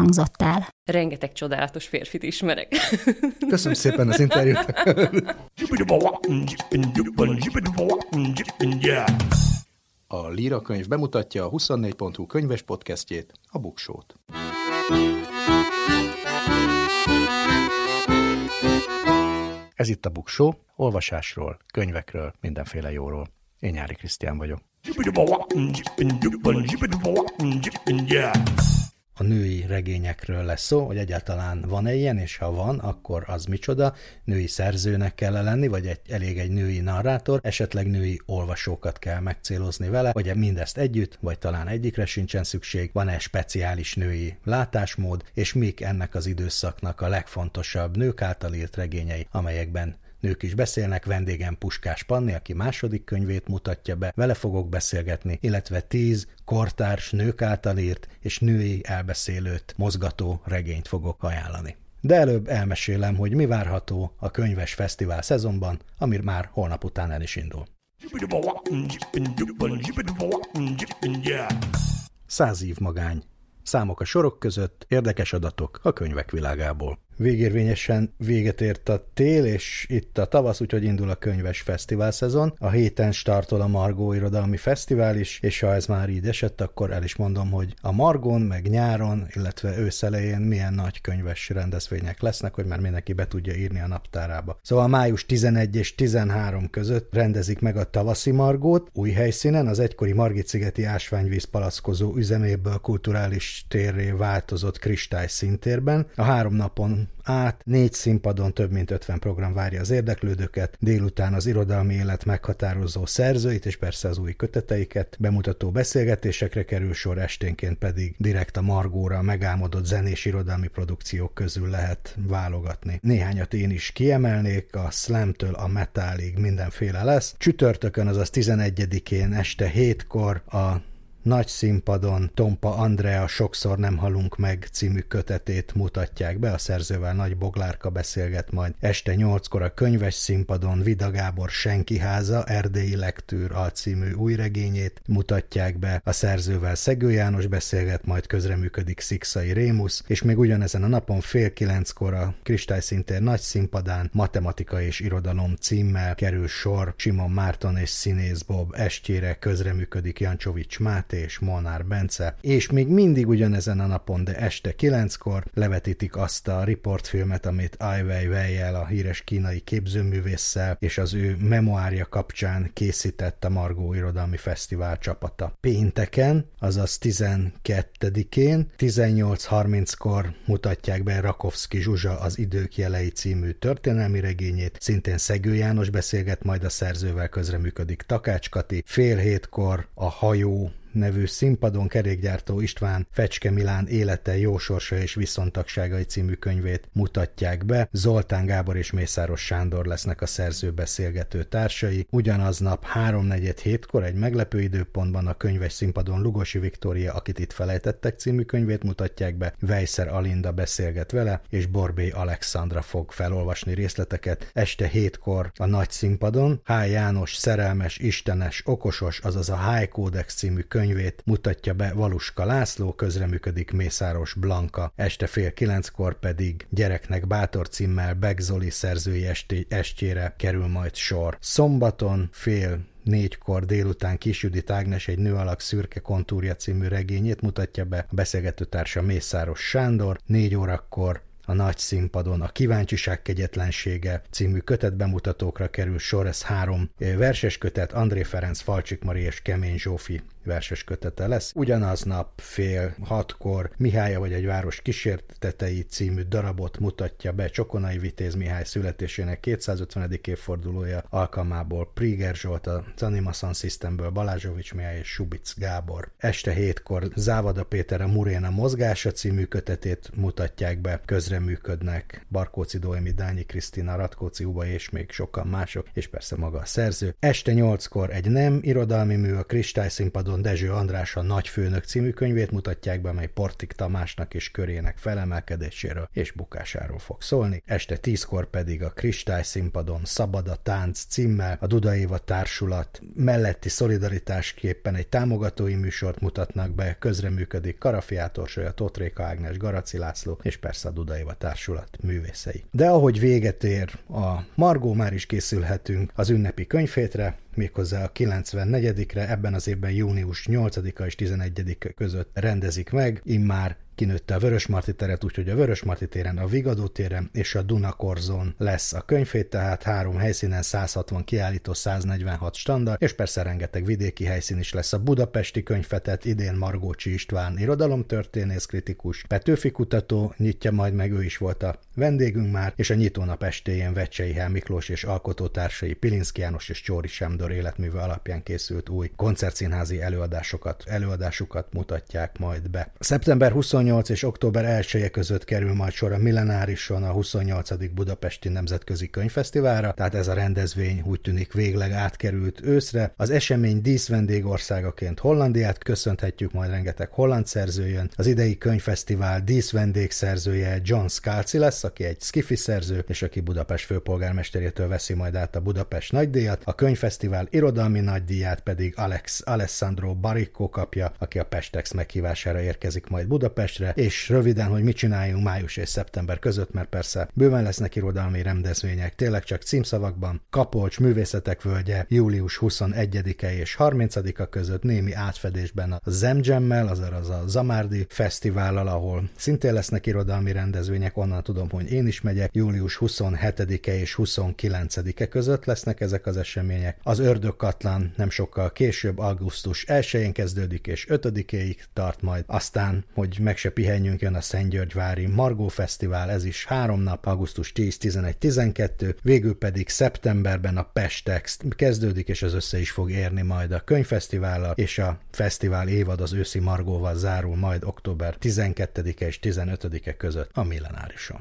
hangzott el. Rengeteg csodálatos férfit ismerek. Köszönöm szépen az interjút. A Líra könyv bemutatja a 24.hu könyves podcastjét, a Buksót. Ez itt a Buksó, olvasásról, könyvekről, mindenféle jóról. Én Nyári Krisztián vagyok. A női regényekről lesz szó, hogy egyáltalán van-e ilyen, és ha van, akkor az micsoda, női szerzőnek kell -e lenni, vagy egy, elég egy női narrátor, esetleg női olvasókat kell megcélozni vele, vagy mindezt együtt, vagy talán egyikre sincsen szükség, van-e speciális női látásmód, és mik ennek az időszaknak a legfontosabb nők által írt regényei, amelyekben Nők is beszélnek, vendégem Puskás Panni, aki második könyvét mutatja be, vele fogok beszélgetni, illetve tíz kortárs nők által írt és női elbeszélőt mozgató regényt fogok ajánlani. De előbb elmesélem, hogy mi várható a könyves fesztivál szezonban, ami már holnap után el is indul. Száz év magány. Számok a sorok között, érdekes adatok a könyvek világából végérvényesen véget ért a tél, és itt a tavasz, úgyhogy indul a könyves fesztivál szezon. A héten startol a Margó Irodalmi Fesztivál is, és ha ez már így esett, akkor el is mondom, hogy a Margon, meg nyáron, illetve őszelején milyen nagy könyves rendezvények lesznek, hogy már mindenki be tudja írni a naptárába. Szóval május 11 és 13 között rendezik meg a tavaszi Margót, új helyszínen, az egykori Margit-szigeti ásványvíz palackozó üzeméből kulturális térré változott kristály szintérben. A három napon át, négy színpadon több mint 50 program várja az érdeklődőket, délután az irodalmi élet meghatározó szerzőit és persze az új köteteiket, bemutató beszélgetésekre kerül sor, esténként pedig direkt a Margóra megálmodott zenés irodalmi produkciók közül lehet válogatni. Néhányat én is kiemelnék, a slamtől a metalig mindenféle lesz. Csütörtökön, azaz 11-én este 7-kor a nagy színpadon Tompa Andrea Sokszor nem halunk meg című kötetét mutatják be, a szerzővel Nagy Boglárka beszélget majd. Este nyolckor a könyves színpadon Vida Gábor Senki háza, Erdélyi Lektűr alcímű új regényét mutatják be, a szerzővel Szegő János beszélget, majd közreműködik Szikszai Rémusz, és még ugyanezen a napon fél kilenckor a Kristályszintér nagy színpadán Matematika és Irodalom címmel kerül sor. Simon Márton és Színész Bob estjére közreműködik Jancsovics Mát, Máté és Molnár Bence, és még mindig ugyanezen a napon, de este kilenckor levetítik azt a riportfilmet, amit Ai weiwei a híres kínai képzőművésszel és az ő memoárja kapcsán készített a Margó Irodalmi Fesztivál csapata. Pénteken, azaz 12-én, 18.30-kor mutatják be Rakovszki Zsuzsa az Idők jelei című történelmi regényét, szintén Szegő János beszélget, majd a szerzővel közreműködik Takács Kati, fél hétkor a hajó nevű színpadon kerékgyártó István Fecske Milán élete, jó sorsa és viszontagságai című könyvét mutatják be. Zoltán Gábor és Mészáros Sándor lesznek a szerző beszélgető társai. Ugyanaznap 3-4 hétkor egy meglepő időpontban a könyves színpadon Lugosi Viktória, akit itt felejtettek című könyvét mutatják be, Vejszer Alinda beszélget vele, és Borbé Alexandra fog felolvasni részleteket. Este hétkor a nagy színpadon H. János szerelmes, istenes, okosos, azaz a High Codex című könyv könyvét mutatja be Valuska László, közreműködik Mészáros Blanka, este fél kilenckor pedig Gyereknek bátor címmel Begzoli szerzői esti, estjére kerül majd sor. Szombaton fél négykor délután Kisjudit Ágnes egy nő alak szürke kontúrja című regényét mutatja be, a beszélgetőtársa Mészáros Sándor, négy órakor a nagy színpadon a Kíváncsiság kegyetlensége című kötetbemutatókra kerül sor, ez három verses kötet, André Ferenc, Falcsik Mari és Kemény Zsófi verses kötete lesz. Ugyanaznap fél hatkor Mihály vagy egy város kísértetei című darabot mutatja be Csokonai Vitéz Mihály születésének 250. évfordulója alkalmából Priger Zsolt a Zanima Sound Systemből, Balázsovics Mihály és Subic Gábor. Este hétkor Závada Péter a Muréna mozgása című kötetét mutatják be, közreműködnek Barkóci Doemi, Dányi Krisztina, Ratkóci Uba és még sokan mások, és persze maga a szerző. Este nyolckor egy nem irodalmi mű a Kristályszínpadon Dezső András a Nagyfőnök című könyvét mutatják be, mely Portik Tamásnak és körének felemelkedéséről és bukásáról fog szólni. Este tízkor pedig a Kristályszínpadon Szabad a tánc címmel a Duda Éva Társulat melletti szolidaritásképpen egy támogatói műsort mutatnak be, közreműködik Karafi Átorsolya, Totréka Ágnes, Garaci László és persze a Duda Éva Társulat művészei. De ahogy véget ér a Margó, már is készülhetünk az ünnepi könyvfétre, méghozzá a 94-re, ebben az évben június 8-a és 11 között rendezik meg, immár kinőtte a Vörösmarty teret, úgyhogy a Vörösmarty téren, a Vigadó téren és a Dunakorzon lesz a könyvét, tehát három helyszínen 160 kiállító, 146 standard, és persze rengeteg vidéki helyszín is lesz. A budapesti könyvfetet idén Margócsi István irodalomtörténész kritikus, Petőfi kutató nyitja majd meg, ő is volt a vendégünk már, és a nyitónap estéjén Vecsei Hel Miklós és alkotótársai Pilinszki János és Csóri Semdor életműve alapján készült új koncertszínházi előadásokat, előadásukat mutatják majd be. Szeptember 28 28 és október 1 -e között kerül majd sor a Millenárison a 28. Budapesti Nemzetközi Könyvfesztiválra, tehát ez a rendezvény úgy tűnik végleg átkerült őszre. Az esemény díszvendégországaként Hollandiát köszönhetjük, majd rengeteg holland szerző jön. Az idei könyvfesztivál díszvendégszerzője John Scalzi lesz, aki egy skifi szerző, és aki Budapest főpolgármesterétől veszi majd át a Budapest nagydíjat. A könyvfesztivál irodalmi nagydíját pedig Alex Alessandro Baricco kapja, aki a Pestex meghívására érkezik majd Budapestre, Budapestre, és röviden, hogy mit csináljunk május és szeptember között, mert persze bőven lesznek irodalmi rendezvények, tényleg csak címszavakban. Kapolcs Művészetek Völgye július 21-e és 30-a között némi átfedésben a Zemjemmel, azaz a Zamárdi Fesztivállal, ahol szintén lesznek irodalmi rendezvények, onnan tudom, hogy én is megyek. Július 27-e és 29-e között lesznek ezek az események. Az Ördögkatlan nem sokkal később, augusztus 1-én kezdődik és 5-éig tart majd. Aztán, hogy meg se pihenjünk, jön a Szentgyörgyvári Margó Fesztivál, ez is három nap, augusztus 10, 11, 12, végül pedig szeptemberben a Pestex kezdődik, és az össze is fog érni majd a könyvfesztivállal, és a fesztivál évad az őszi Margóval zárul majd október 12-e és 15-e között a Millenárison.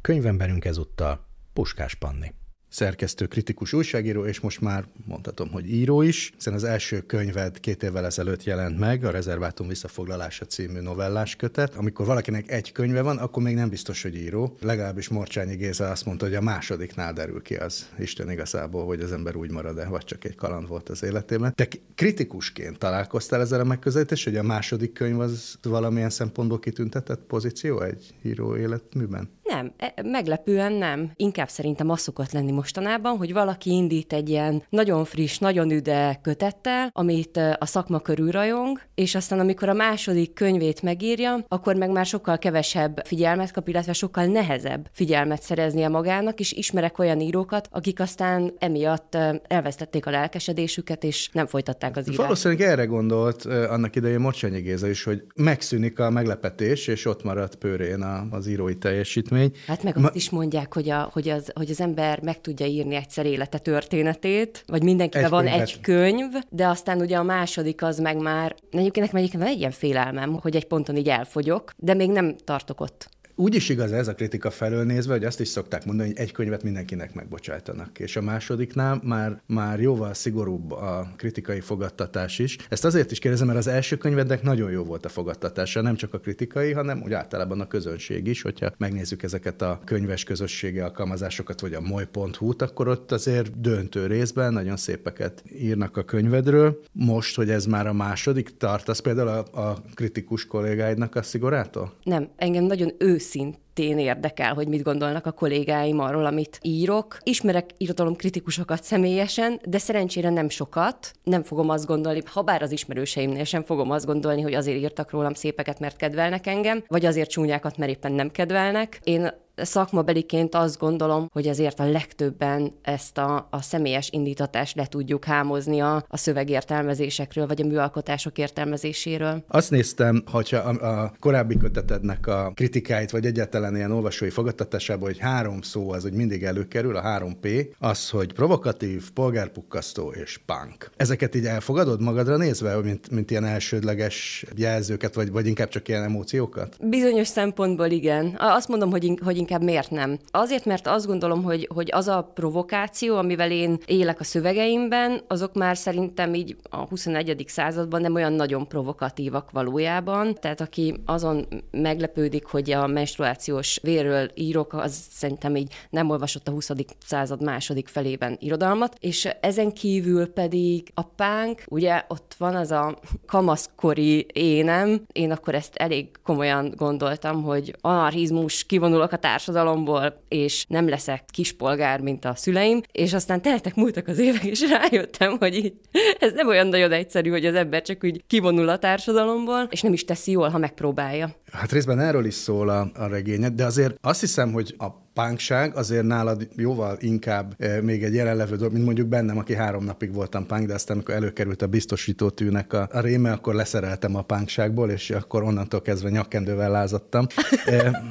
Könyvemberünk ezúttal Puskás Panni szerkesztő, kritikus újságíró, és most már mondhatom, hogy író is, hiszen az első könyved két évvel ezelőtt jelent meg, a Rezervátum visszafoglalása című novellás kötet. Amikor valakinek egy könyve van, akkor még nem biztos, hogy író. Legalábbis Morcsányi Géza azt mondta, hogy a másodiknál derül ki az Isten igazából, hogy az ember úgy marad-e, vagy csak egy kaland volt az életében. Te kritikusként találkoztál ezzel a megközelítés, hogy a második könyv az valamilyen szempontból kitüntetett pozíció egy író életműben? Nem, e, meglepően nem. Inkább szerintem az szokott lenni mostanában, hogy valaki indít egy ilyen nagyon friss, nagyon üde kötettel, amit a szakma körül rajong, és aztán amikor a második könyvét megírja, akkor meg már sokkal kevesebb figyelmet kap, illetve sokkal nehezebb figyelmet szereznie magának, és ismerek olyan írókat, akik aztán emiatt elvesztették a lelkesedésüket, és nem folytatták az írást. Valószínűleg erre gondolt annak idején Mocsányi Géza is, hogy megszűnik a meglepetés, és ott maradt pőrén az írói teljesítmény. Hát meg azt Ma... is mondják, hogy, a, hogy, az, hogy az ember meg tudja írni egyszer élete történetét, vagy mindenkivel van könyvet. egy könyv, de aztán ugye a második az meg már, egyébként nekem egyébként van egy ilyen félelmem, hogy egy ponton így elfogyok, de még nem tartok ott. Úgy is igaz ez a kritika felől nézve, hogy azt is szokták mondani, hogy egy könyvet mindenkinek megbocsájtanak, és a másodiknál már, már jóval szigorúbb a kritikai fogadtatás is. Ezt azért is kérdezem, mert az első könyvednek nagyon jó volt a fogadtatása, nem csak a kritikai, hanem úgy általában a közönség is. Hogyha megnézzük ezeket a könyves közösségi alkalmazásokat, vagy a moly.hu-t, akkor ott azért döntő részben nagyon szépeket írnak a könyvedről. Most, hogy ez már a második, tartasz például a, a kritikus kollégáidnak a szigorától? Nem, engem nagyon ősz őszintén érdekel, hogy mit gondolnak a kollégáim arról, amit írok. Ismerek irodalomkritikusokat személyesen, de szerencsére nem sokat. Nem fogom azt gondolni, ha bár az ismerőseimnél sem fogom azt gondolni, hogy azért írtak rólam szépeket, mert kedvelnek engem, vagy azért csúnyákat, mert éppen nem kedvelnek. Én szakmabeliként azt gondolom, hogy azért a legtöbben ezt a, a személyes indítatást le tudjuk hámozni a, a szövegértelmezésekről, vagy a műalkotások értelmezéséről. Azt néztem, hogyha a, a korábbi kötetednek a kritikáit, vagy egyáltalán ilyen olvasói fogadtatásában, hogy három szó az, hogy mindig előkerül, a három P, az, hogy provokatív, polgárpukkasztó és punk. Ezeket így elfogadod magadra nézve, mint, mint ilyen elsődleges jelzőket, vagy, vagy inkább csak ilyen emóciókat? Bizonyos szempontból igen. Azt mondom, hogy, in, hogy inkább miért nem. Azért, mert azt gondolom, hogy, hogy az a provokáció, amivel én élek a szövegeimben, azok már szerintem így a 21. században nem olyan nagyon provokatívak valójában. Tehát aki azon meglepődik, hogy a menstruációs vérről írok, az szerintem így nem olvasott a 20. század második felében irodalmat, és ezen kívül pedig a pánk, ugye ott van az a kamaszkori énem, én akkor ezt elég komolyan gondoltam, hogy anarchizmus, kivonulok a társadalomból, és nem leszek kispolgár, mint a szüleim, és aztán teltek múltak az évek, és rájöttem, hogy így, ez nem olyan nagyon egyszerű, hogy az ember csak úgy kivonul a társadalomból, és nem is teszi jól, ha megpróbálja. Hát részben erről is szól a, a regényed, de azért azt hiszem, hogy a pánkság azért nálad jóval inkább e, még egy jelenlevő dolog, mint mondjuk bennem, aki három napig voltam pánk, de aztán amikor előkerült a biztosító tűnek a, a réme, akkor leszereltem a pánkságból, és akkor onnantól kezdve nyakkendővel lázadtam. E,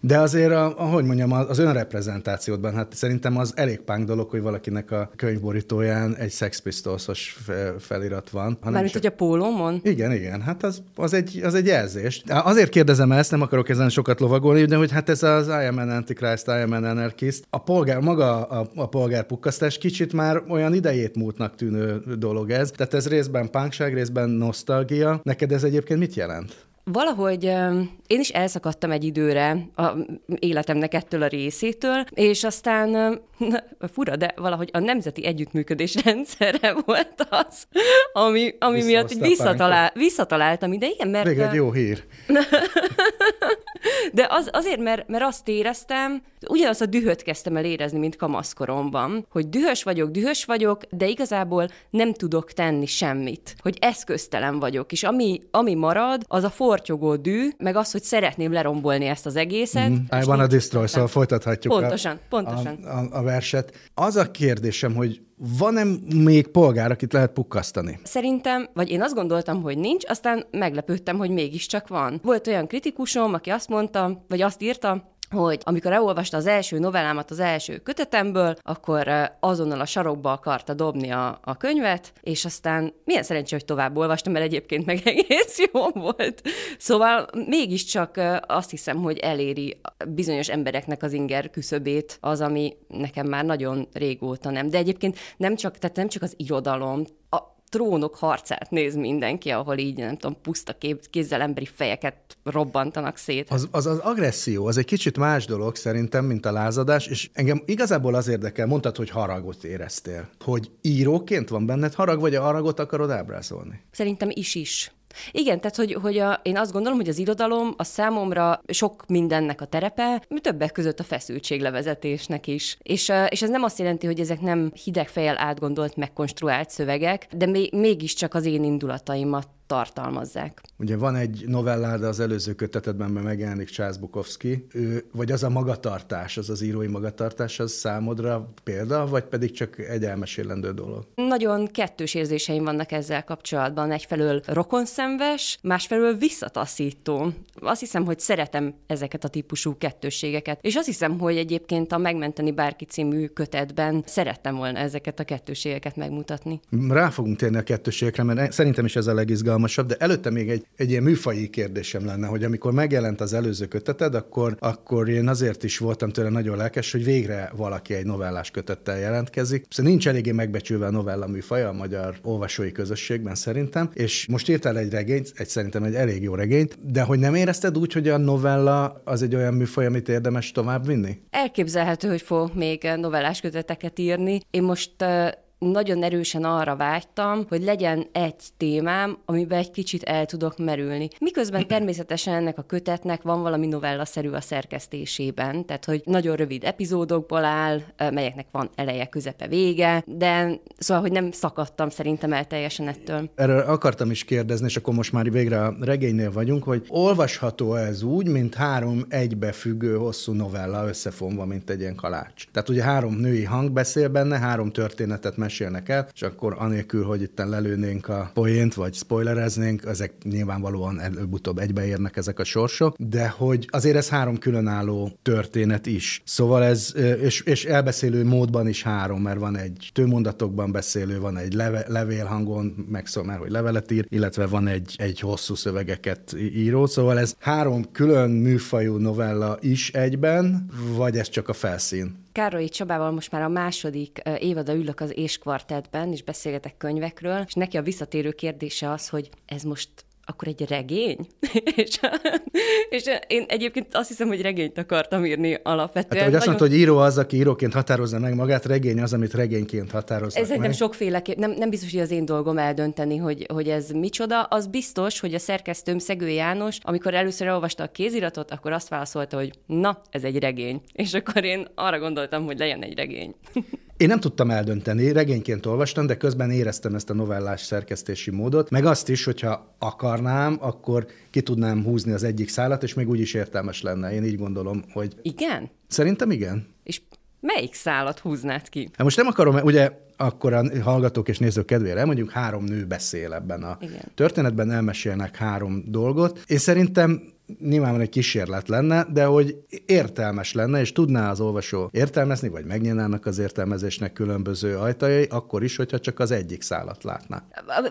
de azért, a, ahogy mondjam, az önreprezentációdban, hát szerintem az elég pánk dolog, hogy valakinek a könyvborítóján egy Sex Pistols-os felirat van. Mármint, csak... hogy a pólómon? Igen, igen, hát az, az, egy, az egy jelzés. Azért kérdezem ezt, nem akarok ezen sokat lovagolni, de hogy hát ez az I am an Antichrist, I am an Anarchist. A polgár, maga a, a polgárpukkasztás kicsit már olyan idejét múltnak tűnő dolog ez. Tehát ez részben pánkság, részben nosztalgia. Neked ez egyébként mit jelent? Valahogy én is elszakadtam egy időre a életemnek ettől a részétől, és aztán na, fura, de valahogy a nemzeti együttműködés rendszere volt az, ami, ami miatt visszatalál, visszataláltam ide. Igen, mert... Még egy jó hír. De az, azért, mert, mert azt éreztem, ugyanazt a dühöt kezdtem el érezni, mint kamaszkoromban, hogy dühös vagyok, dühös vagyok, de igazából nem tudok tenni semmit, hogy eszköztelen vagyok, és ami, ami marad, az a fortyogó dű, meg az, hogy szeretném lerombolni ezt az egészet. Mm, I wanna destroy, szóval folytathatjuk pontosan, a, pontosan. A, a, a verset. Az a kérdésem, hogy van-e még polgár, akit lehet pukkasztani? Szerintem, vagy én azt gondoltam, hogy nincs, aztán meglepődtem, hogy mégiscsak van. Volt olyan kritikusom, aki azt mondta, vagy azt írta, hogy amikor elolvasta az első novellámat az első kötetemből, akkor azonnal a sarokba akarta dobni a, a könyvet, és aztán milyen szerencsé, hogy tovább olvastam, mert egyébként meg egész jó volt. Szóval mégiscsak azt hiszem, hogy eléri bizonyos embereknek az inger küszöbét az, ami nekem már nagyon régóta nem. De egyébként nem csak, tehát nem csak az irodalom, trónok harcát néz mindenki, ahol így, nem tudom, puszta kézzel emberi fejeket robbantanak szét. Az, az, az agresszió, az egy kicsit más dolog szerintem, mint a lázadás, és engem igazából az érdekel, mondtad, hogy haragot éreztél. Hogy íróként van benned harag, vagy a haragot akarod ábrázolni? Szerintem is is. Igen, tehát hogy, hogy a, én azt gondolom, hogy az irodalom a számomra sok mindennek a terepe, többek között a feszültséglevezetésnek is. És, és ez nem azt jelenti, hogy ezek nem hideg fejjel átgondolt, megkonstruált szövegek, de még, mégiscsak az én indulataimat tartalmazzák. Ugye van egy novellád az előző kötetedben, mert megjelenik Charles Bukowski, ő, vagy az a magatartás, az az írói magatartás, az számodra példa, vagy pedig csak egy elmesélendő dolog? Nagyon kettős érzéseim vannak ezzel kapcsolatban. Egyfelől rokonszenves, másfelől visszataszító. Azt hiszem, hogy szeretem ezeket a típusú kettőségeket, és azt hiszem, hogy egyébként a Megmenteni bárki című kötetben szerettem volna ezeket a kettőségeket megmutatni. Rá fogunk térni a kettőségekre, mert szerintem is ez a legizgalmasabb izgalmasabb, de előtte még egy, egy ilyen műfaji kérdésem lenne, hogy amikor megjelent az előző köteted, akkor, akkor én azért is voltam tőle nagyon lelkes, hogy végre valaki egy novellás kötettel jelentkezik. Szóval nincs eléggé megbecsülve a novella műfaja a magyar olvasói közösségben szerintem, és most írtál egy regényt, egy szerintem egy elég jó regényt, de hogy nem érezted úgy, hogy a novella az egy olyan műfaj, amit érdemes tovább vinni? Elképzelhető, hogy fogok még novellás köteteket írni. Én most nagyon erősen arra vágytam, hogy legyen egy témám, amiben egy kicsit el tudok merülni. Miközben természetesen ennek a kötetnek van valami novellaszerű a szerkesztésében, tehát hogy nagyon rövid epizódokból áll, melyeknek van eleje, közepe, vége, de szóval, hogy nem szakadtam szerintem el teljesen ettől. Erről akartam is kérdezni, és akkor most már végre a regénynél vagyunk, hogy olvasható ez úgy, mint három egybefüggő hosszú novella összefonva, mint egy ilyen kalács. Tehát ugye három női hang beszél benne, három történetet mesélnek el, és akkor anélkül, hogy itt lelőnénk a poént, vagy spoilereznénk, ezek nyilvánvalóan előbb-utóbb egybeérnek ezek a sorsok, de hogy azért ez három különálló történet is. Szóval ez, és, és elbeszélő módban is három, mert van egy tőmondatokban beszélő, van egy leve, levélhangon, megszól már, hogy levelet ír, illetve van egy, egy hosszú szövegeket író, szóval ez három külön műfajú novella is egyben, vagy ez csak a felszín? Károly Csabával most már a második évada ülök az És kvartetben, és beszélgetek könyvekről, és neki a visszatérő kérdése az, hogy ez most akkor egy regény? és, és én egyébként azt hiszem, hogy regényt akartam írni alapvetően. Hát, hogy azt mondta, hogy író az, aki íróként határozza meg magát, regény az, amit regényként határoz Ez meg. nem sokféleképp, nem, nem biztos, hogy az én dolgom eldönteni, hogy, hogy ez micsoda. Az biztos, hogy a szerkesztőm Szegő János, amikor először elolvasta a kéziratot, akkor azt válaszolta, hogy na, ez egy regény. És akkor én arra gondoltam, hogy legyen egy regény. Én nem tudtam eldönteni, regényként olvastam, de közben éreztem ezt a novellás szerkesztési módot, meg azt is, hogyha akarnám, akkor ki tudnám húzni az egyik szálat, és még úgy is értelmes lenne. Én így gondolom, hogy... Igen? Szerintem igen. És melyik szálat húznád ki? Hát most nem akarom, ugye akkor a hallgatók és nézők kedvére mondjuk három nő beszél ebben a Igen. történetben, elmesélnek három dolgot. Én szerintem nyilván egy kísérlet lenne, de hogy értelmes lenne, és tudná az olvasó értelmezni, vagy megnyílnának az értelmezésnek különböző ajtajai, akkor is, hogyha csak az egyik szálat látná.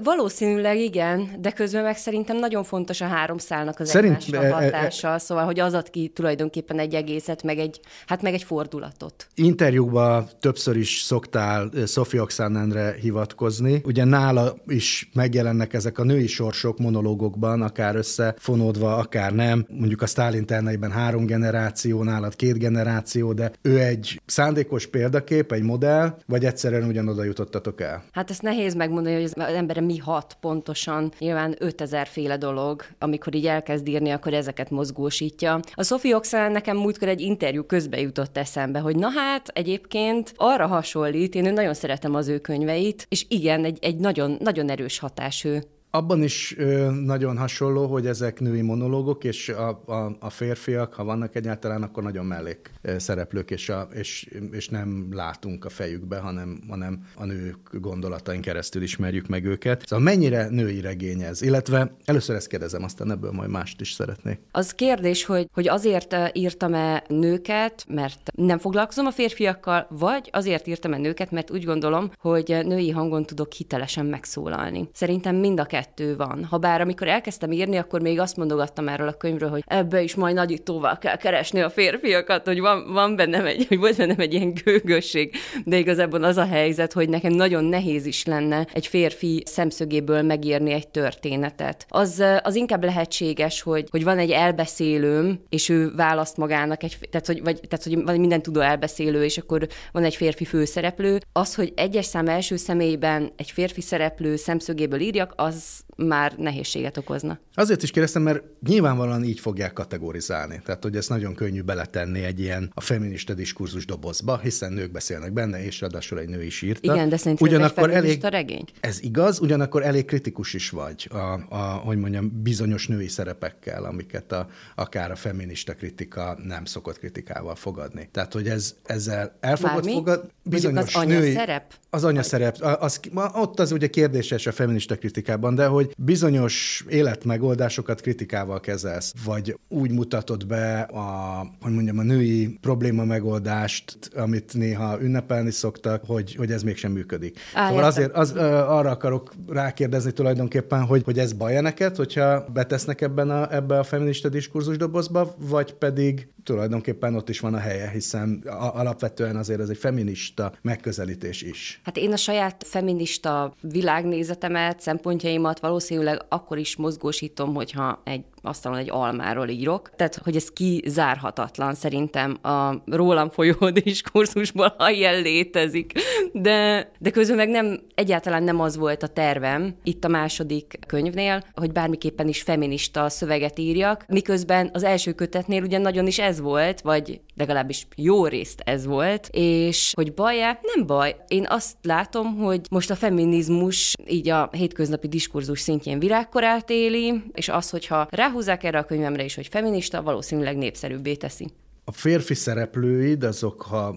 Valószínűleg igen, de közben meg szerintem nagyon fontos a három szálnak az Szerint, egymásra e, e, hatása, e, szóval, hogy az ad ki tulajdonképpen egy egészet, meg egy, hát meg egy fordulatot. Interjúkban többször is szoktál Sophie Oxanenre hivatkozni. Ugye nála is megjelennek ezek a női sorsok monológokban, akár összefonódva, akár nem, nem, mondjuk a Stalin terneiben három generáció, nálad két generáció, de ő egy szándékos példakép, egy modell, vagy egyszerűen ugyanoda jutottatok el? Hát ezt nehéz megmondani, hogy az emberre mi hat pontosan. Nyilván 5000 féle dolog, amikor így elkezd írni, akkor ezeket mozgósítja. A Sophie Oxen nekem múltkor egy interjú közbe jutott eszembe, hogy na hát egyébként arra hasonlít, én nagyon szeretem az ő könyveit, és igen, egy, egy nagyon, nagyon erős hatású abban is ö, nagyon hasonló, hogy ezek női monológok, és a, a, a férfiak, ha vannak egyáltalán, akkor nagyon mellék szereplők, és, a, és, és nem látunk a fejükbe, hanem, hanem a nők gondolatain keresztül ismerjük meg őket. Szóval mennyire női regény ez? Illetve először ezt kérdezem, aztán ebből majd mást is szeretnék. Az kérdés, hogy, hogy azért írtam-e nőket, mert nem foglalkozom a férfiakkal, vagy azért írtam-e nőket, mert úgy gondolom, hogy női hangon tudok hitelesen megszólalni. Szerintem mind a kettő van. Habár amikor elkezdtem írni, akkor még azt mondogattam erről a könyvről, hogy ebbe is majd nagyítóval kell keresni a férfiakat, hogy van, van bennem egy, hogy volt bennem egy ilyen gőgösség, de igazából az a helyzet, hogy nekem nagyon nehéz is lenne egy férfi szemszögéből megírni egy történetet. Az, az inkább lehetséges, hogy, hogy van egy elbeszélőm, és ő választ magának egy, tehát hogy, vagy, tehát, hogy van minden tudó elbeszélő, és akkor van egy férfi főszereplő. Az, hogy egyes szám első személyben egy férfi szereplő szemszögéből írjak, az már nehézséget okozna. Azért is kérdeztem, mert nyilvánvalóan így fogják kategorizálni. Tehát, hogy ez nagyon könnyű beletenni egy ilyen a feminista diskurzus dobozba, hiszen nők beszélnek benne, és ráadásul egy nő is írta. Igen, de szerintem ugyanakkor elég, regény. Ez igaz, ugyanakkor elég kritikus is vagy, a, a, hogy mondjam, bizonyos női szerepekkel, amiket a, akár a feminista kritika nem szokott kritikával fogadni. Tehát, hogy ez ezzel elfogott fogad, bizonyos az női... szerep? Az anyaszerep. Az, ott az ugye kérdéses a feminista kritikában, de hogy bizonyos életmegoldásokat kritikával kezelsz, vagy úgy mutatod be a, hogy mondjam, a női probléma megoldást, amit néha ünnepelni szoktak, hogy, hogy ez mégsem működik. Á, szóval azért az, arra akarok rákérdezni tulajdonképpen, hogy, hogy ez baj neked, hogyha betesznek ebben a, ebbe a feminista diskurzus dobozba, vagy pedig tulajdonképpen ott is van a helye, hiszen alapvetően azért ez egy feminista megközelítés is. Hát én a saját feminista világnézetemet, szempontjaimat valószínűleg akkor is mozgósítom, hogyha egy asztalon egy almáról írok. Tehát, hogy ez kizárhatatlan szerintem a rólam folyó diskurzusból, ha ilyen létezik. De, de közben meg nem, egyáltalán nem az volt a tervem itt a második könyvnél, hogy bármiképpen is feminista szöveget írjak, miközben az első kötetnél ugye nagyon is ez volt, vagy legalábbis jó részt ez volt, és hogy baj nem baj. Én azt látom, hogy most a feminizmus így a hétköznapi diskurzus szintjén virágkorát éli, és az, hogyha ráhúzzák erre a könyvemre is, hogy feminista, valószínűleg népszerűbbé teszi a férfi szereplőid, azok, ha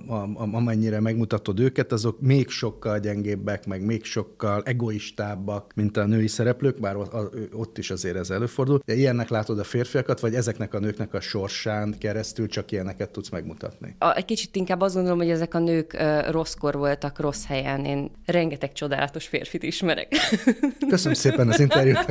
amennyire megmutatod őket, azok még sokkal gyengébbek, meg még sokkal egoistábbak, mint a női szereplők, bár ott is azért ez előfordul. De ilyennek látod a férfiakat, vagy ezeknek a nőknek a sorsán keresztül csak ilyeneket tudsz megmutatni? A, egy kicsit inkább azt gondolom, hogy ezek a nők uh, rosszkor voltak, rossz helyen. Én rengeteg csodálatos férfit ismerek. Köszönöm szépen az interjút.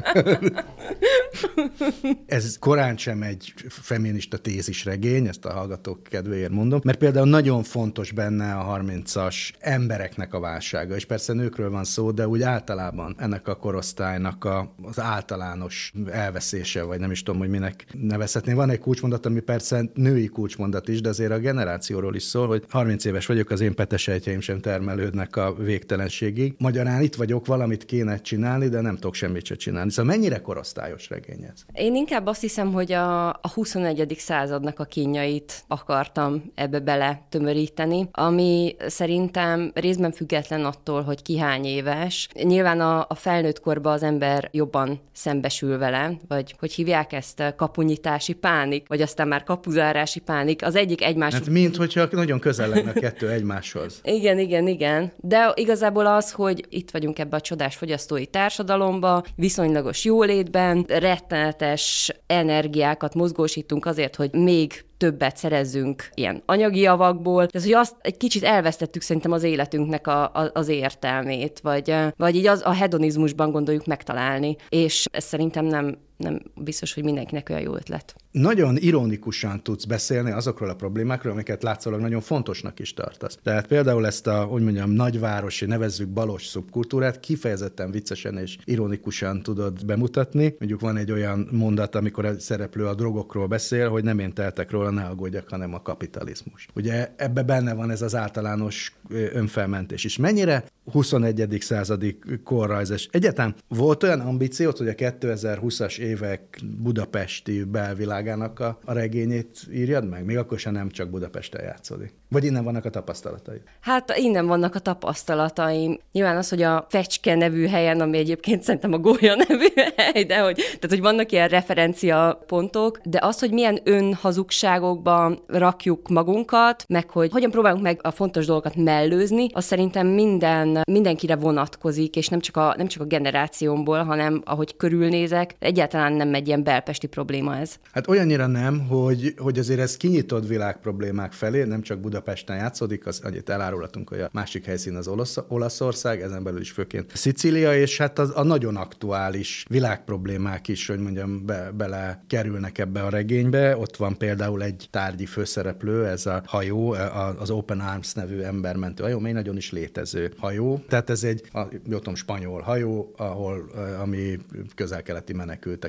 ez korán sem egy feminista tézis regény, ezt a hallgatók kedvéért mondom, mert például nagyon fontos benne a 30-as embereknek a válsága, és persze nőkről van szó, de úgy általában ennek a korosztálynak a, az általános elveszése, vagy nem is tudom, hogy minek nevezhetné. Van egy kulcsmondat, ami persze női kulcsmondat is, de azért a generációról is szól, hogy 30 éves vagyok, az én petesejtjeim sem termelődnek a végtelenségig. Magyarán itt vagyok, valamit kéne csinálni, de nem tudok semmit se csinálni. Szóval mennyire korosztályos regény ez? Én inkább azt hiszem, hogy a, a 21. századnak a kínjait akartam ebbe bele tömöríteni, ami szerintem részben független attól, hogy ki hány éves. Nyilván a, a felnőtt korban az ember jobban szembesül vele, vagy hogy hívják ezt kapunyítási pánik, vagy aztán már kapuzárási pánik. Az egyik egymás... Hát mint hogyha nagyon közel lenne a kettő egymáshoz. igen, igen, igen. De igazából az, hogy itt vagyunk ebbe a csodás fogyasztói társadalomba, viszonylagos jólétben, rettenetes energiákat mozgósítunk azért, hogy még többet szerezzünk ilyen anyagi javakból. Tehát, hogy azt egy kicsit elvesztettük szerintem az életünknek a, a, az értelmét, vagy, vagy így az, a hedonizmusban gondoljuk megtalálni. És ez szerintem nem, nem biztos, hogy mindenkinek olyan jó ötlet. Nagyon ironikusan tudsz beszélni azokról a problémákról, amiket látszólag nagyon fontosnak is tartasz. Tehát például ezt a, hogy mondjam, nagyvárosi, nevezzük balos szubkultúrát kifejezetten viccesen és ironikusan tudod bemutatni. Mondjuk van egy olyan mondat, amikor a szereplő a drogokról beszél, hogy nem én teltek róla, ne aggódjak, hanem a kapitalizmus. Ugye ebbe benne van ez az általános önfelmentés is. Mennyire 21. századi korrajzes. Egyetem volt olyan ambíciót, hogy a 2020-as évek budapesti belvilágának a, a regényét írjad meg? Még akkor sem nem csak Budapesten játszódik. Vagy innen vannak a tapasztalatai? Hát innen vannak a tapasztalataim. Nyilván az, hogy a Fecske nevű helyen, ami egyébként szerintem a Gólya nevű hely, de hogy, tehát, hogy vannak ilyen referencia pontok, de az, hogy milyen önhazugságokban rakjuk magunkat, meg hogy hogyan próbálunk meg a fontos dolgokat mellőzni, az szerintem minden, mindenkire vonatkozik, és nem csak a, nem csak a generációmból, hanem ahogy körülnézek, egyáltalán nem egy ilyen belpesti probléma ez. Hát olyannyira nem, hogy, hogy azért ez kinyitott világ problémák felé, nem csak Buda Budapesten játszódik, az annyit elárulhatunk, hogy a másik helyszín az Olasz, Olaszország, ezen belül is főként Szicília, és hát az, a nagyon aktuális világproblémák is, hogy mondjam, be, bele kerülnek ebbe a regénybe. Ott van például egy tárgyi főszereplő, ez a hajó, az Open Arms nevű embermentő hajó, mely nagyon is létező hajó. Tehát ez egy, a, tudom, spanyol hajó, ahol, ami közel-keleti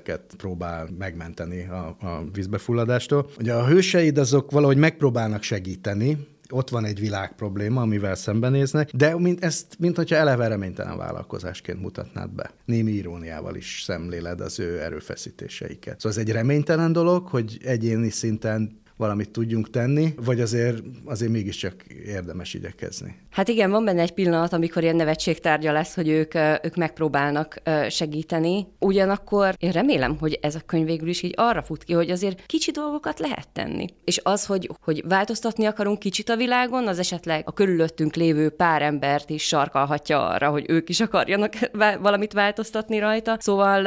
menekülteket próbál megmenteni a, a vízbefulladástól. Ugye a hőseid azok valahogy megpróbálnak segíteni, ott van egy világ probléma, amivel szembenéznek, de mint ezt, mint hogyha eleve reménytelen vállalkozásként mutatnád be. Némi iróniával is szemléled az ő erőfeszítéseiket. Szóval ez egy reménytelen dolog, hogy egyéni szinten valamit tudjunk tenni, vagy azért, azért mégiscsak érdemes igyekezni. Hát igen, van benne egy pillanat, amikor ilyen nevetségtárgya lesz, hogy ők, ők megpróbálnak segíteni. Ugyanakkor én remélem, hogy ez a könyv végül is így arra fut ki, hogy azért kicsi dolgokat lehet tenni. És az, hogy, hogy változtatni akarunk kicsit a világon, az esetleg a körülöttünk lévő pár embert is sarkalhatja arra, hogy ők is akarjanak valamit változtatni rajta. Szóval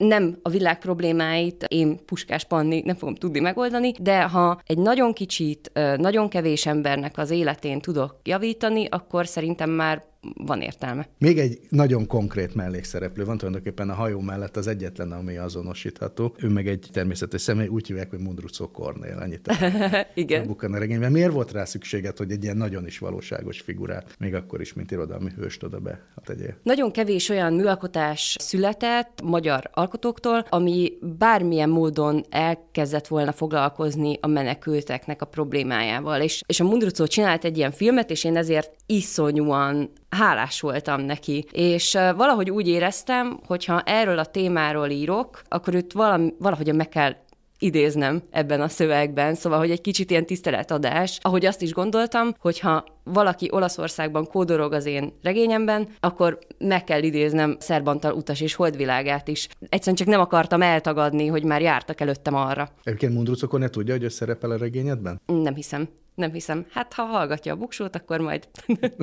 nem a világ problémáit én Puskás Panni nem fogom tudni megoldani, de ha egy nagyon kicsit, nagyon kevés embernek az életén tudok javítani, akkor szerintem már van értelme. Még egy nagyon konkrét mellékszereplő van tulajdonképpen a hajó mellett az egyetlen, ami azonosítható. Ő meg egy természetes személy, úgy hívják, hogy Mundrucó Kornél. Annyit Igen. a regényben. Miért volt rá szükséged, hogy egy ilyen nagyon is valóságos figurát, még akkor is, mint irodalmi hőst oda be tegyél? Nagyon kevés olyan műalkotás született magyar alkotóktól, ami bármilyen módon elkezdett volna foglalkozni a menekülteknek a problémájával. És, és a Mundrucó csinált egy ilyen filmet, és én ezért iszonyúan hálás voltam neki. És valahogy úgy éreztem, hogyha erről a témáról írok, akkor őt valami, valahogyan meg kell idéznem ebben a szövegben, szóval, hogy egy kicsit ilyen tiszteletadás, ahogy azt is gondoltam, hogyha valaki Olaszországban kódorog az én regényemben, akkor meg kell idéznem Szerbantal utas és holdvilágát is. Egyszerűen csak nem akartam eltagadni, hogy már jártak előttem arra. Egyébként Mundrucokon ne tudja, hogy ő szerepel a regényedben? Nem hiszem. Nem hiszem. Hát, ha hallgatja a buksót, akkor majd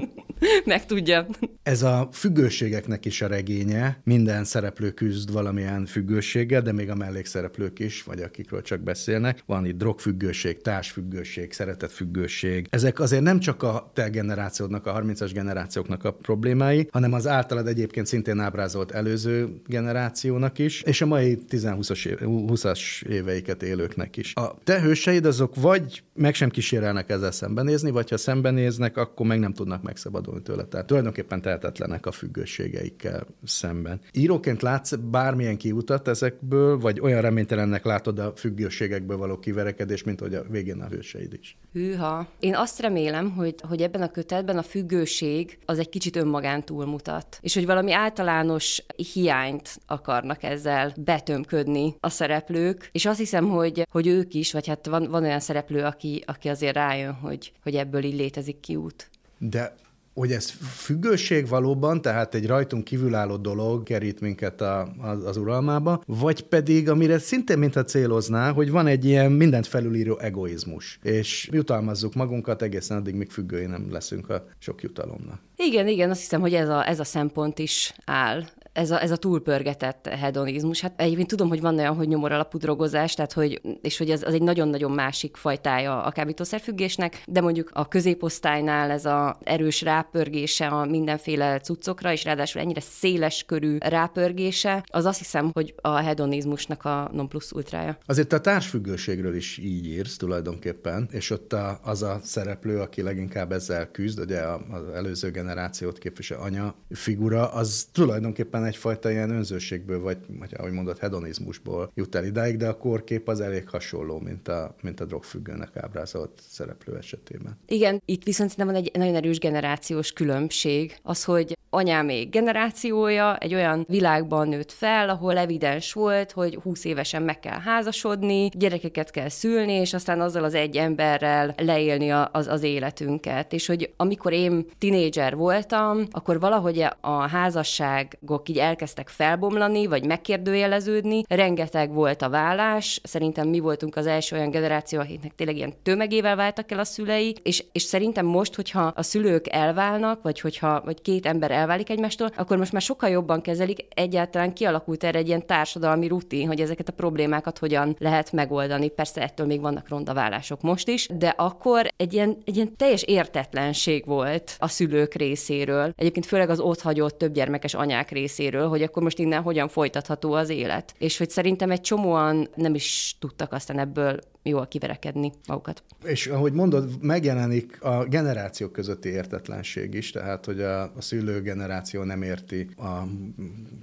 megtudja. Ez a függőségeknek is a regénye. Minden szereplő küzd valamilyen függőséggel, de még a mellékszereplők is, vagy akikről csak beszélnek. Van itt drogfüggőség, társfüggőség, szeretetfüggőség. Ezek azért nem csak a te generációdnak, a 30-as generációknak a problémái, hanem az általad egyébként szintén ábrázolt előző generációnak is, és a mai 10-20-as éveiket élőknek is. A te hőseid azok vagy meg sem kísérelnek tudnak ezzel szembenézni, vagy ha szembenéznek, akkor meg nem tudnak megszabadulni tőle. Tehát tulajdonképpen tehetetlenek a függőségeikkel szemben. Íróként látsz bármilyen kiutat ezekből, vagy olyan reménytelennek látod a függőségekből való kiverekedés, mint hogy a végén a hőseid is? Hűha. Én azt remélem, hogy, hogy ebben a kötetben a függőség az egy kicsit önmagán túlmutat, és hogy valami általános hiányt akarnak ezzel betömködni a szereplők, és azt hiszem, hogy, hogy ők is, vagy hát van, van olyan szereplő, aki, aki azért rá rájön, hogy, hogy ebből így létezik kiút. De hogy ez függőség valóban, tehát egy rajtunk kívülálló dolog kerít minket a, az, az uralmába, vagy pedig, amire szintén mintha célozná, hogy van egy ilyen mindent felülíró egoizmus, és jutalmazzuk magunkat egészen addig, míg függői nem leszünk a sok jutalomnak. Igen, igen, azt hiszem, hogy ez a, ez a szempont is áll ez a, ez a túlpörgetett hedonizmus. Hát egyébként tudom, hogy van olyan, hogy nyomor alapú drogozás, tehát hogy, és hogy ez az egy nagyon-nagyon másik fajtája a kábítószerfüggésnek, de mondjuk a középosztálynál ez a erős rápörgése a mindenféle cuccokra, és ráadásul ennyire széles körű rápörgése, az azt hiszem, hogy a hedonizmusnak a non plus ultrája. Azért a társfüggőségről is így írsz tulajdonképpen, és ott a, az a szereplő, aki leginkább ezzel küzd, ugye az előző generációt képvisel anya figura, az tulajdonképpen egyfajta ilyen önzőségből, vagy, vagy ahogy mondod, hedonizmusból jut el idáig, de a korkép az elég hasonló, mint a, mint a drogfüggőnek ábrázolt szereplő esetében. Igen, itt viszont nem van egy nagyon erős generációs különbség. Az, hogy anyámék generációja egy olyan világban nőtt fel, ahol evidens volt, hogy 20 évesen meg kell házasodni, gyerekeket kell szülni, és aztán azzal az egy emberrel leélni az, az életünket. És hogy amikor én tinédzser voltam, akkor valahogy a házasságok így elkezdtek felbomlani, vagy megkérdőjeleződni. Rengeteg volt a vállás, szerintem mi voltunk az első olyan generáció, akiknek tényleg ilyen tömegével váltak el a szülei, és, és szerintem most, hogyha a szülők elválnak, vagy hogyha vagy két ember elválik egymástól, akkor most már sokkal jobban kezelik, egyáltalán kialakult erre egy ilyen társadalmi rutin, hogy ezeket a problémákat hogyan lehet megoldani. Persze ettől még vannak ronda vállások most is, de akkor egy ilyen, egy ilyen teljes értetlenség volt a szülők részéről. Egyébként főleg az ott hagyott több gyermekes anyák részéről, hogy akkor most innen hogyan folytatható az élet. És hogy szerintem egy csomóan nem is tudtak aztán ebből jól kiverekedni magukat. És ahogy mondod, megjelenik a generációk közötti értetlenség is, tehát hogy a, a szülő generáció nem érti a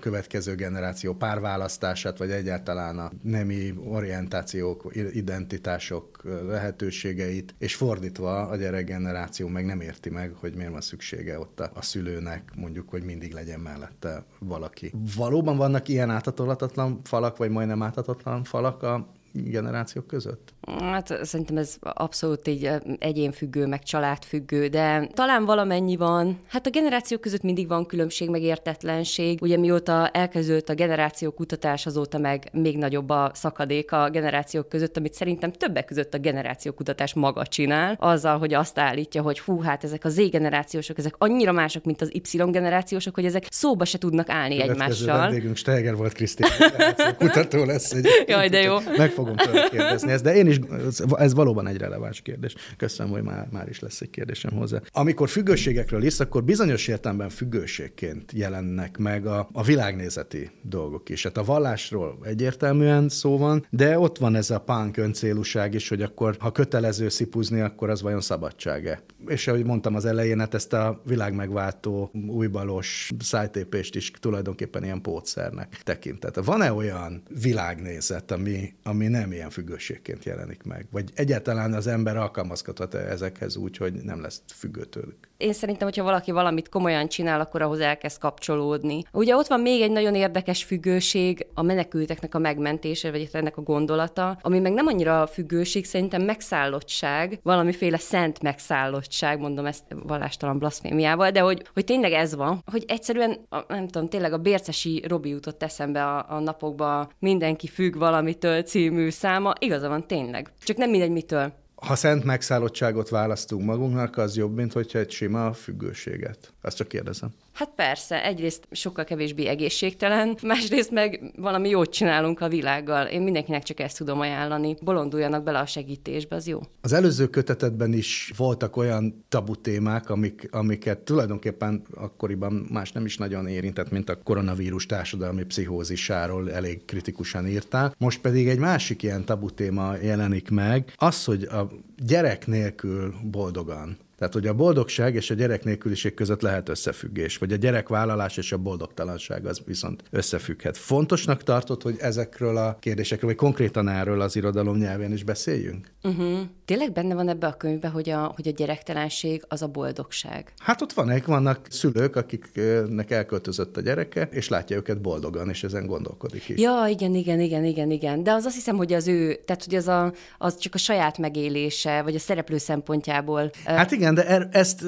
következő generáció párválasztását, vagy egyáltalán a nemi orientációk, identitások lehetőségeit, és fordítva a gyerek generáció meg nem érti meg, hogy miért van szüksége ott a, a szülőnek, mondjuk, hogy mindig legyen mellette valaki. Valóban vannak ilyen áthatolhatatlan falak, vagy majdnem áthatatlan falak a generációk között? Hát szerintem ez abszolút egy egyénfüggő, meg családfüggő, de talán valamennyi van. Hát a generációk között mindig van különbség, meg értetlenség. Ugye mióta elkezdődött a generáció kutatás, azóta meg még nagyobb a szakadék a generációk között, amit szerintem többek között a generáció kutatás maga csinál, azzal, hogy azt állítja, hogy hú, hát ezek a Z generációsok, ezek annyira mások, mint az Y generációsok, hogy ezek szóba se tudnak állni Következő egymással. vendégünk Steger volt Krisztina, kutató lesz egy. Jaj, de jó. Meg fog fogom kérdezni ezt, de én is, ez valóban egy releváns kérdés. Köszönöm, hogy már, már is lesz egy kérdésem hozzá. Amikor függőségekről is, akkor bizonyos értelemben függőségként jelennek meg a, a világnézeti dolgok is. Hát a vallásról egyértelműen szó van, de ott van ez a pánk öncélúság is, hogy akkor, ha kötelező szipuzni, akkor az vajon szabadsága. És ahogy mondtam az elején, hát ezt a világmegváltó újbalos szájtépést is tulajdonképpen ilyen pótszernek tekintett. Van-e olyan világnézet, ami, ami nem ilyen függőségként jelenik meg? Vagy egyáltalán az ember alkalmazkodhat ezekhez úgy, hogy nem lesz függő tőlük? Én szerintem, hogyha valaki valamit komolyan csinál, akkor ahhoz elkezd kapcsolódni. Ugye ott van még egy nagyon érdekes függőség, a menekülteknek a megmentése, vagy ennek a gondolata, ami meg nem annyira függőség, szerintem megszállottság, valamiféle szent megszállottság, mondom ezt vallástalan blaszfémiával, de hogy, hogy tényleg ez van, hogy egyszerűen, a, nem tudom, tényleg a Bércesi Robi jutott eszembe a, a napokban mindenki függ valamitől című száma, igaza van tényleg. Csak nem mindegy mitől ha szent megszállottságot választunk magunknak, az jobb, mint hogyha egy sima függőséget. Azt csak kérdezem. Hát persze, egyrészt sokkal kevésbé egészségtelen, másrészt meg valami jót csinálunk a világgal. Én mindenkinek csak ezt tudom ajánlani. Bolonduljanak bele a segítésbe, az jó. Az előző kötetetben is voltak olyan tabu témák, amik, amiket tulajdonképpen akkoriban más nem is nagyon érintett, mint a koronavírus társadalmi pszichózisáról elég kritikusan írtál. Most pedig egy másik ilyen tabu téma jelenik meg, az, hogy a gyerek nélkül boldogan tehát, hogy a boldogság és a gyerek nélküliség között lehet összefüggés, vagy a gyerekvállalás és a boldogtalanság az viszont összefügghet. Fontosnak tartott, hogy ezekről a kérdésekről, vagy konkrétan erről az irodalom nyelvén is beszéljünk? Uh-huh. Tényleg benne van ebbe a könyvben, hogy a, hogy a gyerektelenség az a boldogság? Hát ott van, vannak szülők, akiknek elköltözött a gyereke, és látja őket boldogan, és ezen gondolkodik is. Ja, igen, igen, igen, igen, igen. De az azt hiszem, hogy az ő, tehát hogy az, a, az csak a saját megélése, vagy a szereplő szempontjából. Hát igen, igen, de er, ezt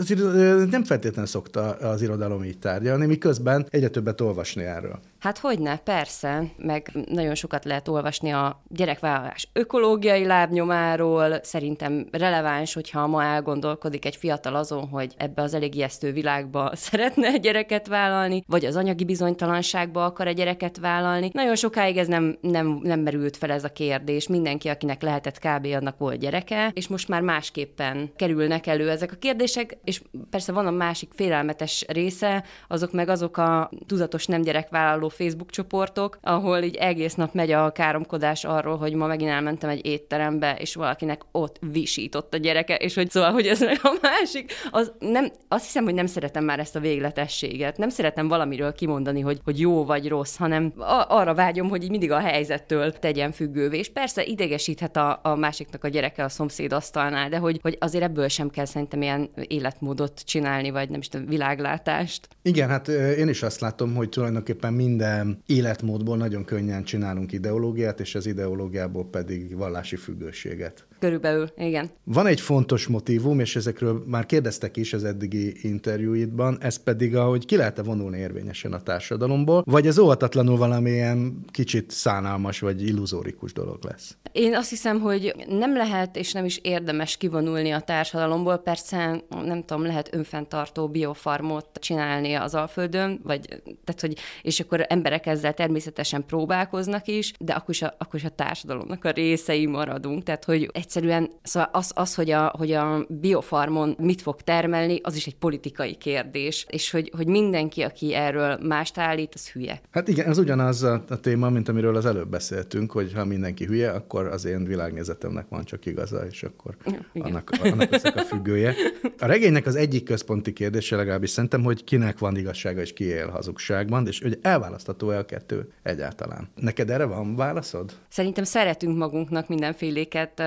nem feltétlenül szokta az irodalom így tárgyalni, miközben egyre többet olvasni erről. Hát hogyne, persze, meg nagyon sokat lehet olvasni a gyerekvállalás ökológiai lábnyomáról, szerintem releváns, hogyha ma elgondolkodik egy fiatal azon, hogy ebbe az elég ijesztő világba szeretne egy gyereket vállalni, vagy az anyagi bizonytalanságba akar egy gyereket vállalni. Nagyon sokáig ez nem, nem, nem merült fel ez a kérdés. Mindenki, akinek lehetett kb. annak volt gyereke, és most már másképpen kerülnek elő ezek a kérdések, és persze van a másik félelmetes része, azok meg azok a tudatos nem gyerekvállaló Facebook csoportok, ahol így egész nap megy a káromkodás arról, hogy ma megint elmentem egy étterembe, és valakinek ott visított a gyereke, és hogy szóval, hogy ez a másik, az nem, azt hiszem, hogy nem szeretem már ezt a végletességet. Nem szeretem valamiről kimondani, hogy, hogy jó vagy rossz, hanem a, arra vágyom, hogy így mindig a helyzettől tegyen függővé. És persze idegesíthet a, a másiknak a gyereke a szomszéd asztalnál, de hogy, hogy azért ebből sem kell szerintem ilyen életmódot csinálni, vagy nem is tudom, világlátást. Igen, hát én is azt látom, hogy tulajdonképpen minden minden életmódból nagyon könnyen csinálunk ideológiát, és az ideológiából pedig vallási függőséget. Körülbelül, igen. Van egy fontos motivum, és ezekről már kérdeztek is az eddigi interjúidban, ez pedig, ahogy ki lehet-e vonulni érvényesen a társadalomból, vagy ez óvatatlanul valamilyen kicsit szánalmas vagy illuzórikus dolog lesz? Én azt hiszem, hogy nem lehet és nem is érdemes kivonulni a társadalomból. Persze, nem tudom, lehet önfenntartó biofarmot csinálni az Alföldön, vagy, tehát, hogy, és akkor emberek ezzel természetesen próbálkoznak is, de akkor is a, akkor is a társadalomnak a részei maradunk. Tehát, hogy egyszerűen szóval az, az hogy, a, hogy a biofarmon mit fog termelni, az is egy politikai kérdés, és hogy, hogy mindenki, aki erről mást állít, az hülye. Hát igen, ez ugyanaz a, a téma, mint amiről az előbb beszéltünk, hogy ha mindenki hülye, akkor az én világnézetemnek van csak igaza, és akkor igen. annak, annak a függője. A regénynek az egyik központi kérdése legalábbis szerintem, hogy kinek van igazsága és ki él hazugságban, és hogy elválaszt választható-e a kettő egyáltalán? Neked erre van válaszod? Szerintem szeretünk magunknak mindenféléket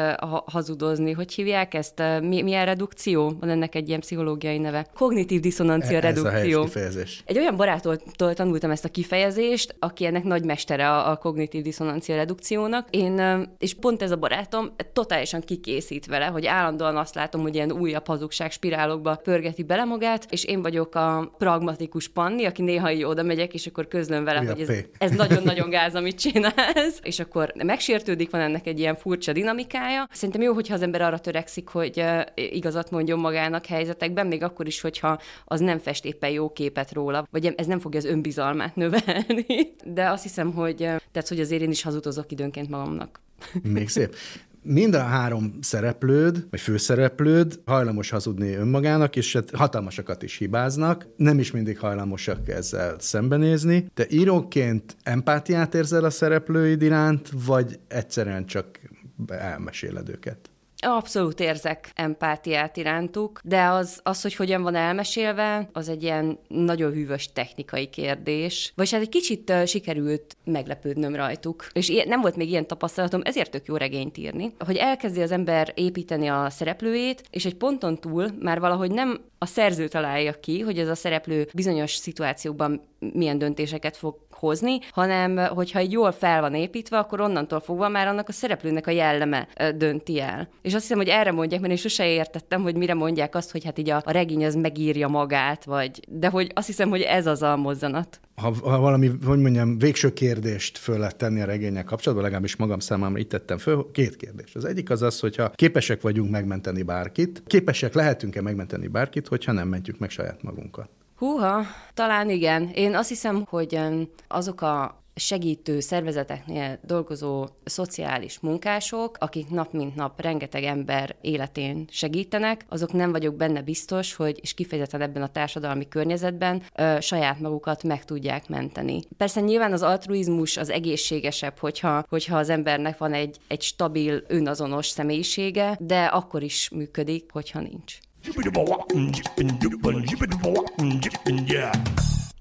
hazudozni. Hogy hívják ezt? Mi, milyen redukció? Van ennek egy ilyen pszichológiai neve. Kognitív diszonancia e, redukció. Kifejezés. Egy olyan baráttól tanultam ezt a kifejezést, aki ennek nagy mestere a, a kognitív diszonancia redukciónak. Én, és pont ez a barátom totálisan kikészít vele, hogy állandóan azt látom, hogy ilyen újabb hazugság spirálokba pörgeti bele magát, és én vagyok a pragmatikus panni, aki néha így oda megyek, és akkor közlöm vele, hogy ez, ez nagyon-nagyon gáz, amit csinálsz, és akkor megsértődik, van ennek egy ilyen furcsa dinamikája. Szerintem jó, hogyha az ember arra törekszik, hogy igazat mondjon magának helyzetekben, még akkor is, hogyha az nem fest éppen jó képet róla, vagy ez nem fogja az önbizalmát növelni. De azt hiszem, hogy, tehát, hogy azért én is hazudozok időnként magamnak. Még szép mind a három szereplőd, vagy főszereplőd hajlamos hazudni önmagának, és hát hatalmasakat is hibáznak, nem is mindig hajlamosak ezzel szembenézni. Te íróként empátiát érzel a szereplőid iránt, vagy egyszerűen csak elmeséled őket? Abszolút érzek empátiát irántuk, de az, az, hogy hogyan van elmesélve, az egy ilyen nagyon hűvös technikai kérdés. Vagy hát egy kicsit uh, sikerült meglepődnöm rajtuk. És ilyen, nem volt még ilyen tapasztalatom, ezért tök jó regényt írni. Hogy elkezdi az ember építeni a szereplőjét, és egy ponton túl már valahogy nem a szerző találja ki, hogy ez a szereplő bizonyos szituációkban milyen döntéseket fog hozni, hanem hogyha egy jól fel van építve, akkor onnantól fogva már annak a szereplőnek a jelleme dönti el. És azt hiszem, hogy erre mondják, mert én sose értettem, hogy mire mondják azt, hogy hát így a, a regény az megírja magát, vagy, de hogy azt hiszem, hogy ez az a mozzanat. Ha, ha valami, hogy mondjam, végső kérdést föl lehet tenni a regények kapcsolatban, legalábbis magam számára itt tettem föl, két kérdés. Az egyik az az, hogyha képesek vagyunk megmenteni bárkit, képesek lehetünk-e megmenteni bárkit, hogyha nem mentjük meg saját magunkat. Húha, talán igen. Én azt hiszem, hogy azok a segítő szervezeteknél dolgozó szociális munkások, akik nap mint nap rengeteg ember életén segítenek, azok nem vagyok benne biztos, hogy, és kifejezetten ebben a társadalmi környezetben ö, saját magukat meg tudják menteni. Persze nyilván az altruizmus az egészségesebb, hogyha, hogyha az embernek van egy, egy stabil, önazonos személyisége, de akkor is működik, hogyha nincs.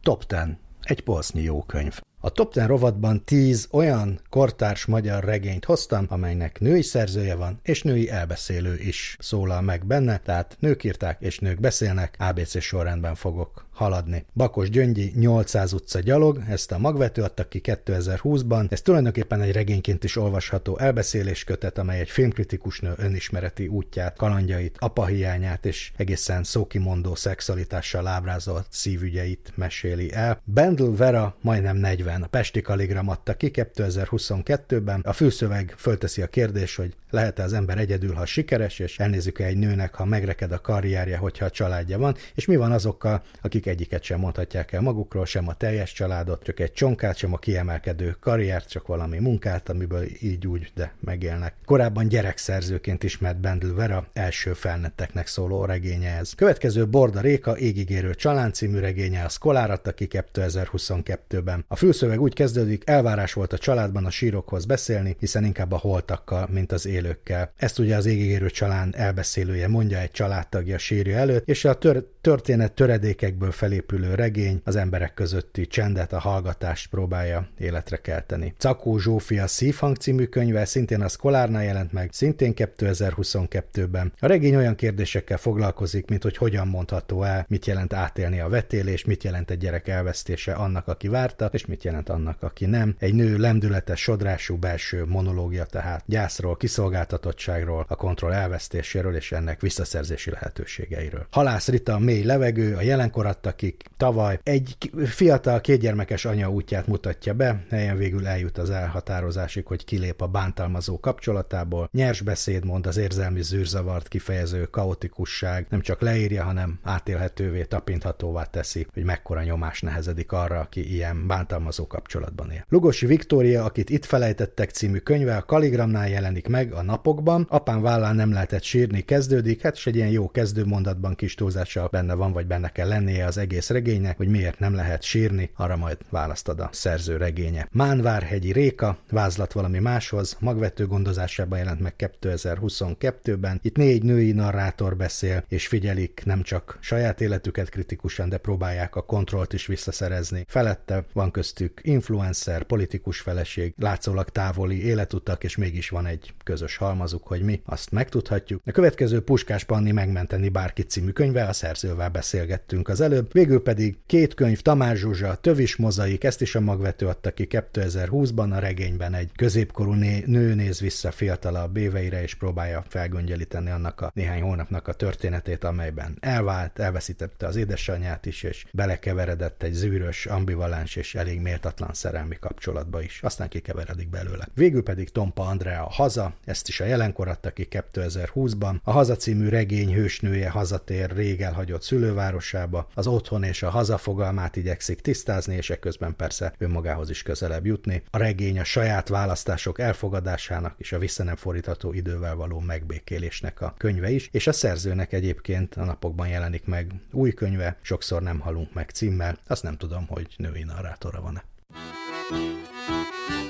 Top 10. Egy polsznyi jó könyv. A Top 10 rovatban 10 olyan kortárs magyar regényt hoztam, amelynek női szerzője van, és női elbeszélő is szólal meg benne, tehát nők írták és nők beszélnek, ABC sorrendben fogok haladni. Bakos Gyöngyi 800 utca gyalog, ezt a magvető adta ki 2020-ban. Ez tulajdonképpen egy regényként is olvasható elbeszéléskötet, amely egy filmkritikus nő önismereti útját, kalandjait, apahiányát és egészen szókimondó szexualitással ábrázolt szívügyeit meséli el. Bendel Vera majdnem 40, a Pesti Kaligram adta ki 2022-ben. A főszöveg fölteszi a kérdés, hogy lehet-e az ember egyedül, ha sikeres, és elnézzük-e egy nőnek, ha megreked a karrierje, hogyha a családja van, és mi van azokkal, akik egyiket sem mondhatják el magukról, sem a teljes családot, csak egy csonkát, sem a kiemelkedő karriert, csak valami munkát, amiből így úgy, de megélnek. Korábban gyerekszerzőként ismert Bendel Vera első felnetteknek szóló regénye ez. Következő Borda Réka égigérő család című regénye a Szkolár adta ki 2022-ben. A fülszöveg úgy kezdődik, elvárás volt a családban a sírokhoz beszélni, hiszen inkább a holtakkal, mint az élőkkel. Ezt ugye az égigérő család elbeszélője mondja egy családtagja sírja előtt, és a tör- történet töredékekből felépülő regény az emberek közötti csendet, a hallgatást próbálja életre kelteni. Cakó Zsófia Szívhang című könyve szintén a Szkolárnál jelent meg, szintén 2022-ben. A regény olyan kérdésekkel foglalkozik, mint hogy hogyan mondható el, mit jelent átélni a vetélés, mit jelent egy gyerek elvesztése annak, aki várta, és mit jelent annak, aki nem. Egy nő lendületes, sodrású belső monológia tehát gyászról, kiszolgáltatottságról, a kontroll elvesztéséről és ennek visszaszerzési lehetőségeiről. Halász Rita a mély levegő, a jelenkor adta akik tavaly egy fiatal kétgyermekes anya útját mutatja be, helyen végül eljut az elhatározásig, hogy kilép a bántalmazó kapcsolatából. Nyers beszéd mond az érzelmi zűrzavart kifejező kaotikusság, nem csak leírja, hanem átélhetővé, tapinthatóvá teszi, hogy mekkora nyomás nehezedik arra, aki ilyen bántalmazó kapcsolatban él. Lugosi Viktória, akit itt felejtettek című könyve a Kaligramnál jelenik meg a napokban. Apám vállán nem lehetett sírni, kezdődik, hát is egy ilyen jó kezdőmondatban kis túlzással benne van, vagy benne kell lennie az egész regénynek, hogy miért nem lehet sírni, arra majd választad a szerző regénye. Mánvárhegyi Réka, vázlat valami máshoz, magvető gondozásában jelent meg 2022-ben. Itt négy női narrátor beszél, és figyelik nem csak saját életüket kritikusan, de próbálják a kontrollt is visszaszerezni. Felette van köztük influencer, politikus feleség, látszólag távoli életutak, és mégis van egy közös halmazuk, hogy mi azt megtudhatjuk. A következő Puskás Panni megmenteni bárki című könyve, a szerzővel beszélgettünk az előbb, végül pedig két könyv Tamás Zsuzsa, Tövis mozaik, ezt is a magvető adta ki 2020-ban, a regényben egy középkorú né- nő néz vissza fiatalabb éveire, és próbálja felgöngyelíteni annak a néhány hónapnak a történetét, amelyben elvált, elveszítette az édesanyját is, és belekeveredett egy zűrös, ambivalens és elég méltatlan szerelmi kapcsolatba is. Aztán kikeveredik belőle. Végül pedig Tompa Andrea a Haza, ezt is a jelenkor adta ki 2020-ban. A Haza című regény hősnője hazatér rég elhagyott szülővárosába, az otthon és a hazafogalmát igyekszik tisztázni, és ekközben persze önmagához is közelebb jutni. A regény a saját választások elfogadásának és a vissza idővel való megbékélésnek a könyve is, és a szerzőnek egyébként a napokban jelenik meg új könyve, sokszor nem halunk meg címmel, azt nem tudom, hogy női narrátora van-e. thank you